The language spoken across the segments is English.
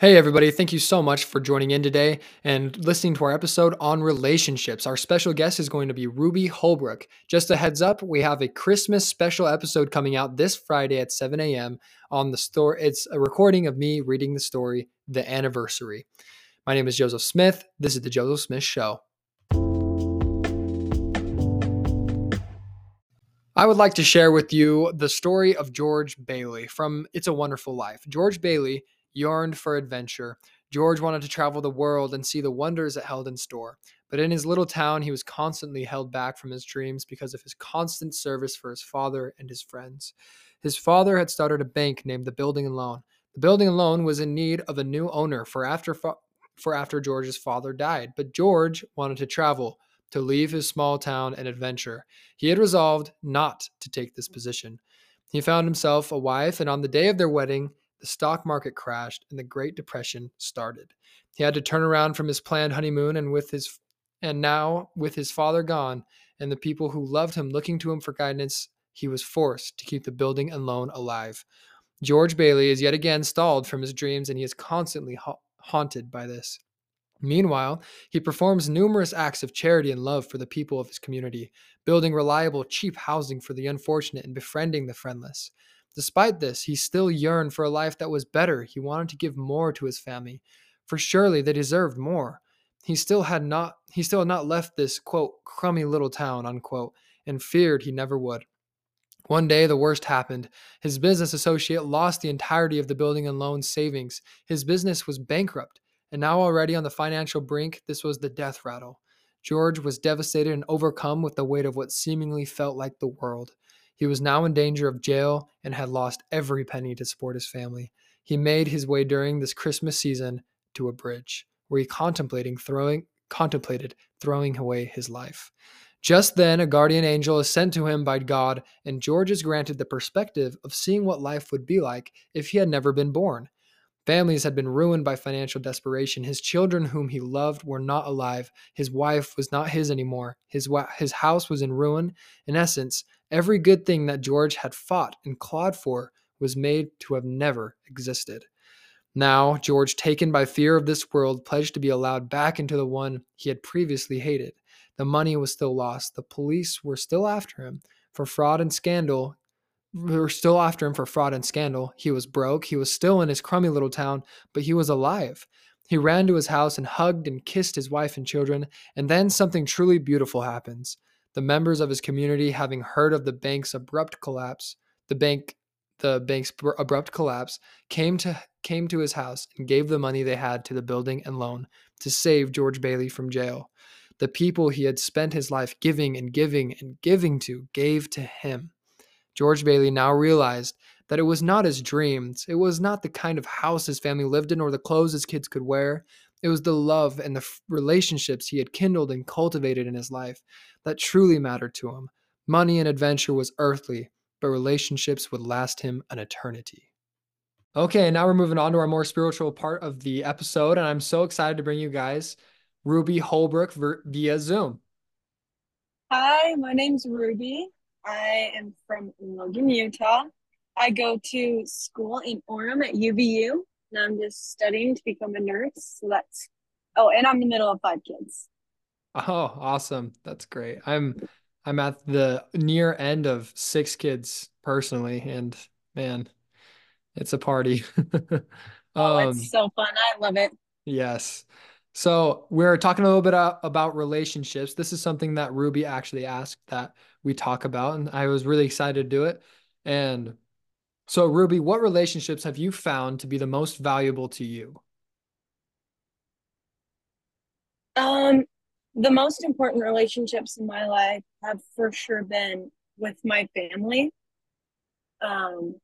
Hey, everybody. Thank you so much for joining in today and listening to our episode on relationships. Our special guest is going to be Ruby Holbrook. Just a heads up, we have a Christmas special episode coming out this Friday at 7 a.m. on the store. It's a recording of me reading the story, The Anniversary. My name is Joseph Smith. This is The Joseph Smith Show. I would like to share with you the story of George Bailey from It's a Wonderful Life. George Bailey yearned for adventure. George wanted to travel the world and see the wonders it held in store. But in his little town, he was constantly held back from his dreams because of his constant service for his father and his friends. His father had started a bank named the Building and Loan. The Building and Loan was in need of a new owner for after for after George's father died, but George wanted to travel, to leave his small town and adventure. He had resolved not to take this position. He found himself a wife, and on the day of their wedding, the stock market crashed and the Great Depression started. He had to turn around from his planned honeymoon and with his and now with his father gone and the people who loved him looking to him for guidance, he was forced to keep the building and loan alive. George Bailey is yet again stalled from his dreams and he is constantly ha- haunted by this. Meanwhile, he performs numerous acts of charity and love for the people of his community, building reliable, cheap housing for the unfortunate and befriending the friendless. Despite this, he still yearned for a life that was better. He wanted to give more to his family, for surely they deserved more. He still had not he still had not left this quote crummy little town unquote and feared he never would. One day the worst happened. His business associate lost the entirety of the building and loan savings. His business was bankrupt, and now already on the financial brink, this was the death rattle. George was devastated and overcome with the weight of what seemingly felt like the world. He was now in danger of jail and had lost every penny to support his family. He made his way during this Christmas season to a bridge where he contemplating throwing contemplated throwing away his life. Just then, a guardian angel is sent to him by God, and George is granted the perspective of seeing what life would be like if he had never been born. Families had been ruined by financial desperation. His children, whom he loved, were not alive. His wife was not his anymore. His, wa- his house was in ruin. In essence, every good thing that George had fought and clawed for was made to have never existed. Now, George, taken by fear of this world, pledged to be allowed back into the one he had previously hated. The money was still lost. The police were still after him for fraud and scandal we were still after him for fraud and scandal. He was broke. He was still in his crummy little town, but he was alive. He ran to his house and hugged and kissed his wife and children, and then something truly beautiful happens. The members of his community, having heard of the bank's abrupt collapse, the bank the bank's abrupt collapse, came to came to his house and gave the money they had to the building and loan to save George Bailey from jail. The people he had spent his life giving and giving and giving to gave to him. George Bailey now realized that it was not his dreams. It was not the kind of house his family lived in or the clothes his kids could wear. It was the love and the relationships he had kindled and cultivated in his life that truly mattered to him. Money and adventure was earthly, but relationships would last him an eternity. Okay, now we're moving on to our more spiritual part of the episode, and I'm so excited to bring you guys Ruby Holbrook via Zoom. Hi, my name's Ruby. I am from Logan, Utah. I go to school in Orem at UVU, and I'm just studying to become a nurse. So that's oh, and I'm the middle of five kids. Oh, awesome! That's great. I'm I'm at the near end of six kids personally, and man, it's a party. oh, um, it's so fun! I love it. Yes. So we're talking a little bit about relationships. This is something that Ruby actually asked that we talk about, and I was really excited to do it. And so, Ruby, what relationships have you found to be the most valuable to you? Um, the most important relationships in my life have for sure been with my family. Um,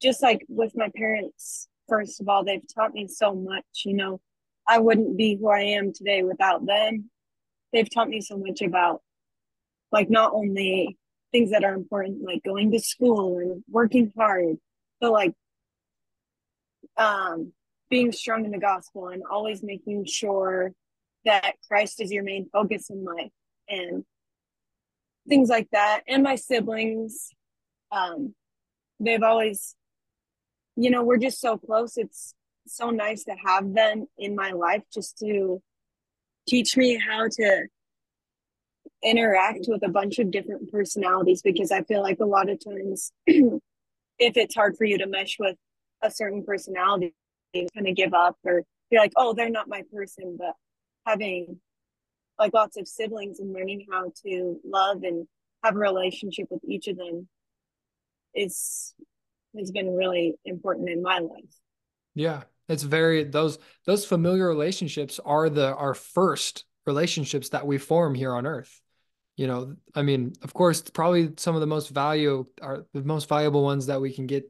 just like with my parents, first of all, they've taught me so much, you know I wouldn't be who I am today without them. They've taught me so much about like not only things that are important, like going to school and working hard, but like um being strong in the gospel and always making sure that Christ is your main focus in life and things like that. And my siblings, um, they've always, you know, we're just so close. It's so nice to have them in my life just to teach me how to interact with a bunch of different personalities because I feel like a lot of times if it's hard for you to mesh with a certain personality, you kind of give up or you're like, oh, they're not my person. But having like lots of siblings and learning how to love and have a relationship with each of them is has been really important in my life. Yeah. It's very those those familiar relationships are the our first relationships that we form here on earth. You know, I mean, of course, probably some of the most value are the most valuable ones that we can get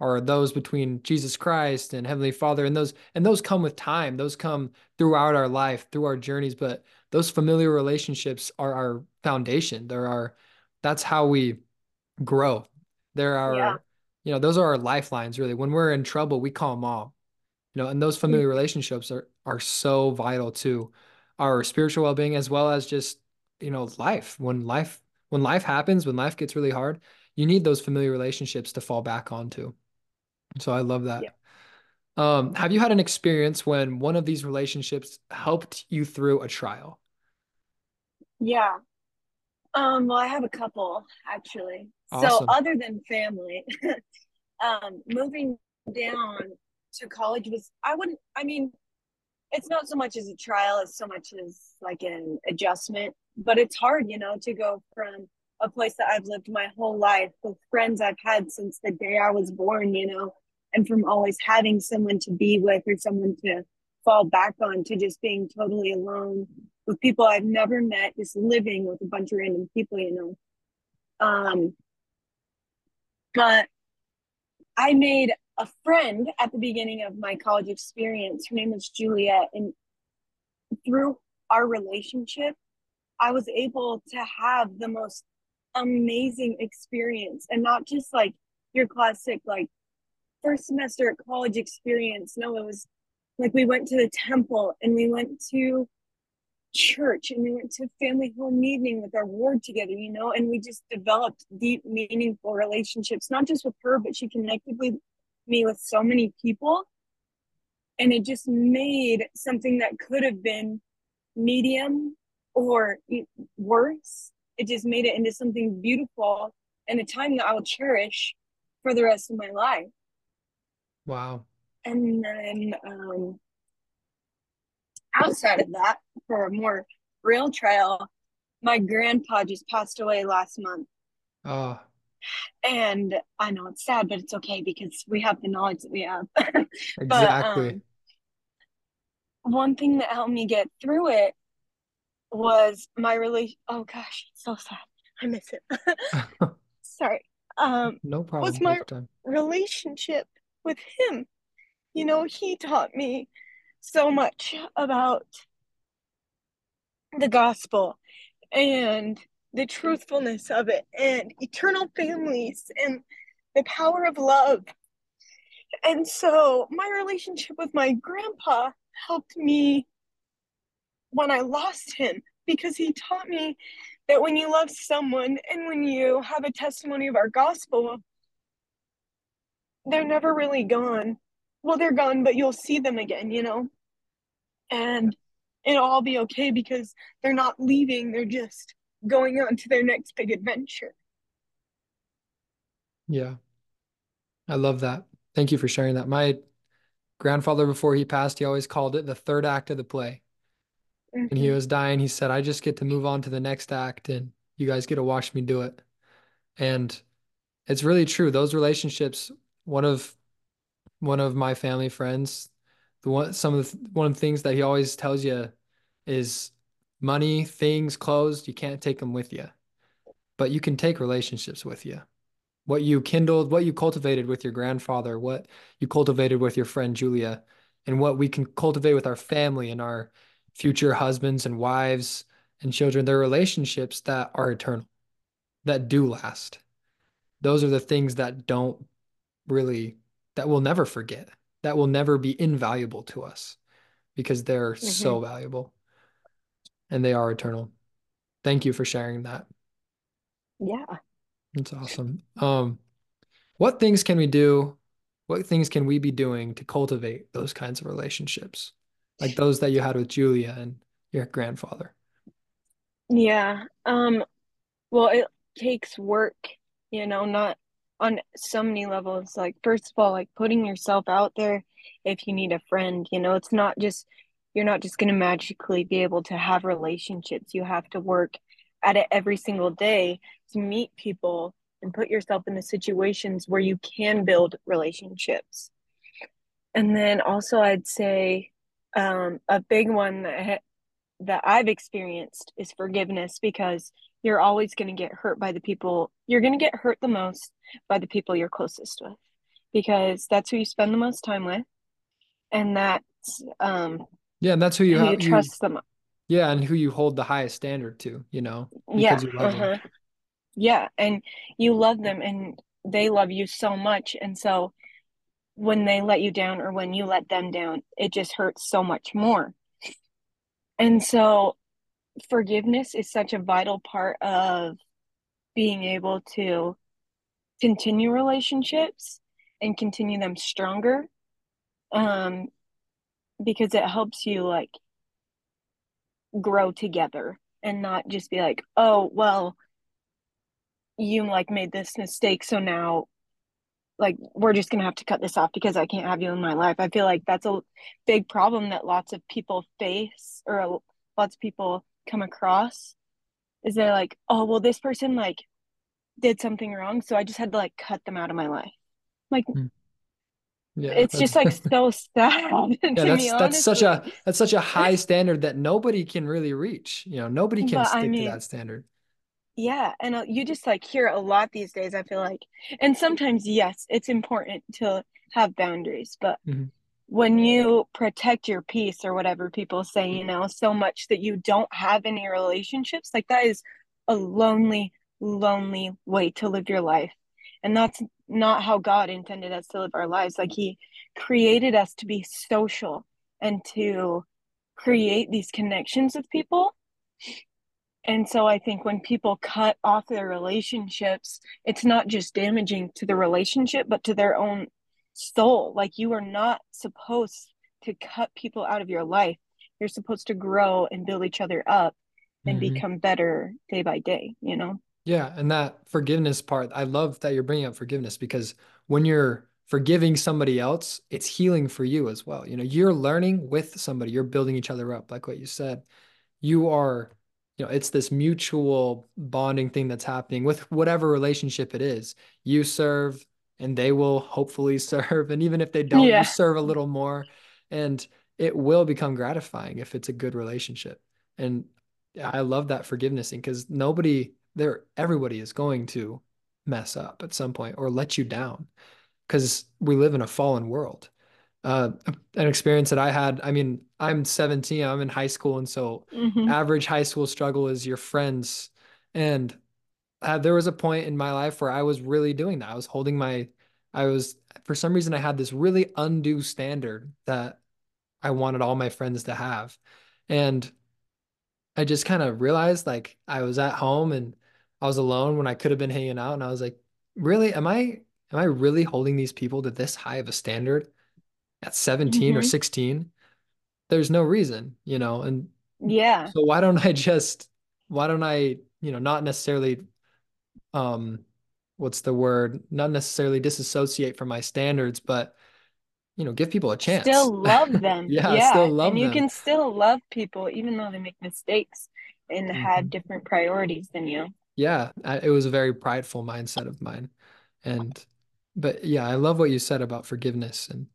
are those between Jesus Christ and Heavenly Father. And those and those come with time. Those come throughout our life, through our journeys. But those familiar relationships are our foundation. They're our that's how we grow. There are, yeah. you know, those are our lifelines really. When we're in trouble, we call mom. You know, and those familiar relationships are are so vital to our spiritual well-being as well as just, you know, life. When life when life happens, when life gets really hard, you need those familiar relationships to fall back onto. So I love that. Yeah. Um, have you had an experience when one of these relationships helped you through a trial? Yeah. Um, well, I have a couple actually. Awesome. So other than family, um, moving down to college was I wouldn't I mean, it's not so much as a trial as so much as like an adjustment. But it's hard, you know, to go from a place that I've lived my whole life with friends I've had since the day I was born, you know, and from always having someone to be with or someone to fall back on to just being totally alone with people I've never met, just living with a bunch of random people, you know. Um, but I made a friend at the beginning of my college experience. Her name was Juliet. And through our relationship, I was able to have the most amazing experience and not just like your classic, like first semester at college experience. No, it was like we went to the temple and we went to church and we went to family home evening with our ward together, you know, and we just developed deep, meaningful relationships, not just with her, but she connected with me with so many people. And it just made something that could have been medium or worse. It just made it into something beautiful and a time that I will cherish for the rest of my life. Wow. And then um, outside of that, for a more real trial, my grandpa just passed away last month. Oh. And I know it's sad, but it's okay because we have the knowledge that we have. exactly. But, um, one thing that helped me get through it was my relation. Oh gosh, it's so sad. I miss it. Sorry. Um, no problem. Was my relationship with him. You know, he taught me so much about the gospel and the truthfulness of it and eternal families and the power of love. And so my relationship with my grandpa helped me when I lost him because he taught me that when you love someone and when you have a testimony of our gospel, they're never really gone. Well, they're gone, but you'll see them again, you know? And it'll all be okay because they're not leaving, they're just going on to their next big adventure. Yeah. I love that. Thank you for sharing that. My grandfather, before he passed, he always called it the third act of the play. Mm-hmm. And he was dying. He said, I just get to move on to the next act and you guys get to watch me do it. And it's really true. Those relationships one of one of my family friends, the one some of the, one of the things that he always tells you is money, things, clothes, you can't take them with you. But you can take relationships with you. What you kindled, what you cultivated with your grandfather, what you cultivated with your friend Julia, and what we can cultivate with our family and our future husbands and wives and children, they're relationships that are eternal, that do last. Those are the things that don't really that we'll never forget, that will never be invaluable to us because they're mm-hmm. so valuable and they are eternal. Thank you for sharing that. Yeah. That's awesome. Um, what things can we do what things can we be doing to cultivate those kinds of relationships like those that you had with Julia and your grandfather Yeah. Um, well, it takes work, you know, not on so many levels. Like, first of all, like putting yourself out there if you need a friend, you know, it's not just, you're not just going to magically be able to have relationships. You have to work at it every single day to meet people and put yourself in the situations where you can build relationships. And then also, I'd say um, a big one that that I've experienced is forgiveness because you're always going to get hurt by the people you're going to get hurt the most by the people you're closest with because that's who you spend the most time with and that's um yeah and that's who you have you trust them yeah and who you hold the highest standard to you know yeah you love uh-huh. yeah and you love them and they love you so much and so when they let you down or when you let them down it just hurts so much more. And so forgiveness is such a vital part of being able to continue relationships and continue them stronger. Um because it helps you like grow together and not just be like oh well you like made this mistake so now like we're just gonna have to cut this off because I can't have you in my life. I feel like that's a big problem that lots of people face or lots of people come across is they're like, oh well, this person like did something wrong, so I just had to like cut them out of my life. Like, Hmm. Yeah it's just like so sad yeah that's that's such a that's such a high standard that nobody can really reach you know nobody can But I stick to that standard yeah, and uh, you just like hear a lot these days, I feel like. And sometimes, yes, it's important to have boundaries, but Mhm. when you protect your peace or whatever people say, you know, so much that you don't have any relationships, like that is a lonely, lonely way to live your life. And that's not how God intended us to live our lives. Like He created us to be social and to create these connections with people. And so I think when people cut off their relationships, it's not just damaging to the relationship, but to their own soul. Like you are not supposed to cut people out of your life. You're supposed to grow and build each other up and Mhm. become better day by day, you know? Yeah, and that forgiveness part, I love that you're bringing up forgiveness because when you're forgiving somebody else, it's healing for you as well. You know, you're learning with somebody, you're building each other up, like what you said. You are, you know, it's this mutual bonding thing that's happening with whatever relationship it is. You serve and they will hopefully serve. And even if they don't, you serve a little more. And it will become gratifying if it's a good relationship. And I love that forgiveness thing because nobody there, everybody is going to mess up at some point or let you down because we live in a fallen world. Uh, an experience that I had, I mean, I'm 17, I'm in high school, and so Mm-hmm. average high school struggle is your friends. And uh, there was a point in my life where I was really doing that. I was holding my, I was, for some reason, I had this really undue standard that I wanted all my friends to have. And I just kind of realized like I was at home and I was alone when I could have been hanging out and I was like, really, am I am I really holding these people to this high of a standard at 17 or Mm-hmm. 16? There's no reason, you know, and Yeah. so why don't I just why don't I, you know, not necessarily um what's the word? Not necessarily disassociate from my standards, but you know, give people a chance. Still love them. Yeah, still Yeah. And love you can still love people even though they make mistakes and have Mhm. different priorities than you. Yeah, I, it was a very prideful mindset of mine. And but yeah, I love what you said about forgiveness and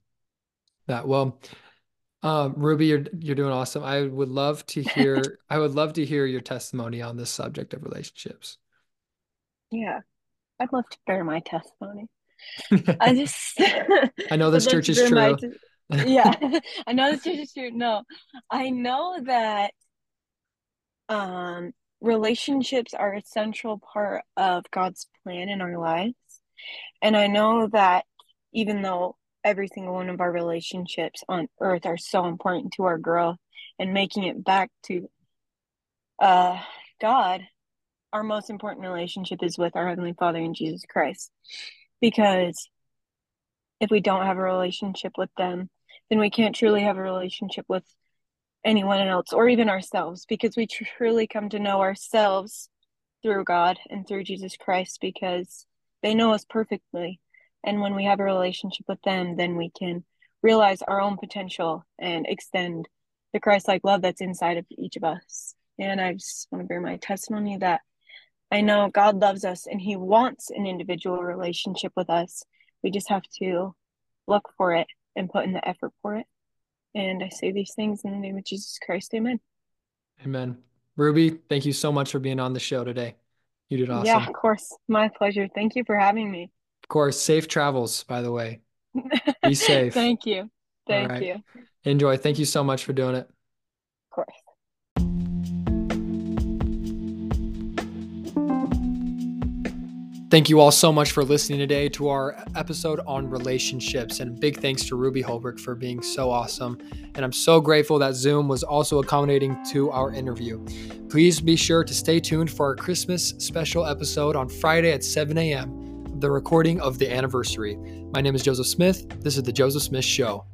that. Well, um, Ruby, you're you're doing awesome. I would love to hear I would love to hear your testimony on this subject of relationships. Yeah. I'd love to bear my testimony. I just I know this church is true. t- yeah. I know this church is true. No, I know that um relationships are a central part of God's plan in our lives. And I know that even though every single one of our relationships on earth are so important to our growth and making it back to uh God, our most important relationship is with our Heavenly Father in Jesus Christ. Because if we don't have a relationship with them, then we can't truly have a relationship with anyone else or even ourselves because we truly come to know ourselves through God and through Jesus Christ because they know us perfectly. And when we have a relationship with them, then we can realize our own potential and extend the Christ like love that's inside of each of us. And I just want to bear my testimony that I know God loves us and He wants an individual relationship with us. We just have to look for it and put in the effort for it. And I say these things in the name of Jesus Christ. Amen. Amen. Ruby, thank you so much for being on the show today. You did awesome. Yeah, of course. My pleasure. Thank you for having me. Of course. Safe travels, by the way. Be safe. Thank you. Thank right. you. Enjoy. Thank you so much for doing it. Of course. Thank you all so much for listening today to our episode on relationships. And big thanks to Ruby Holbrook for being so awesome. And I'm so grateful that Zoom was also accommodating to our interview. Please be sure to stay tuned for our Christmas special episode on Friday at 7 a.m., the recording of the anniversary. My name is Joseph Smith. This is The Joseph Smith Show.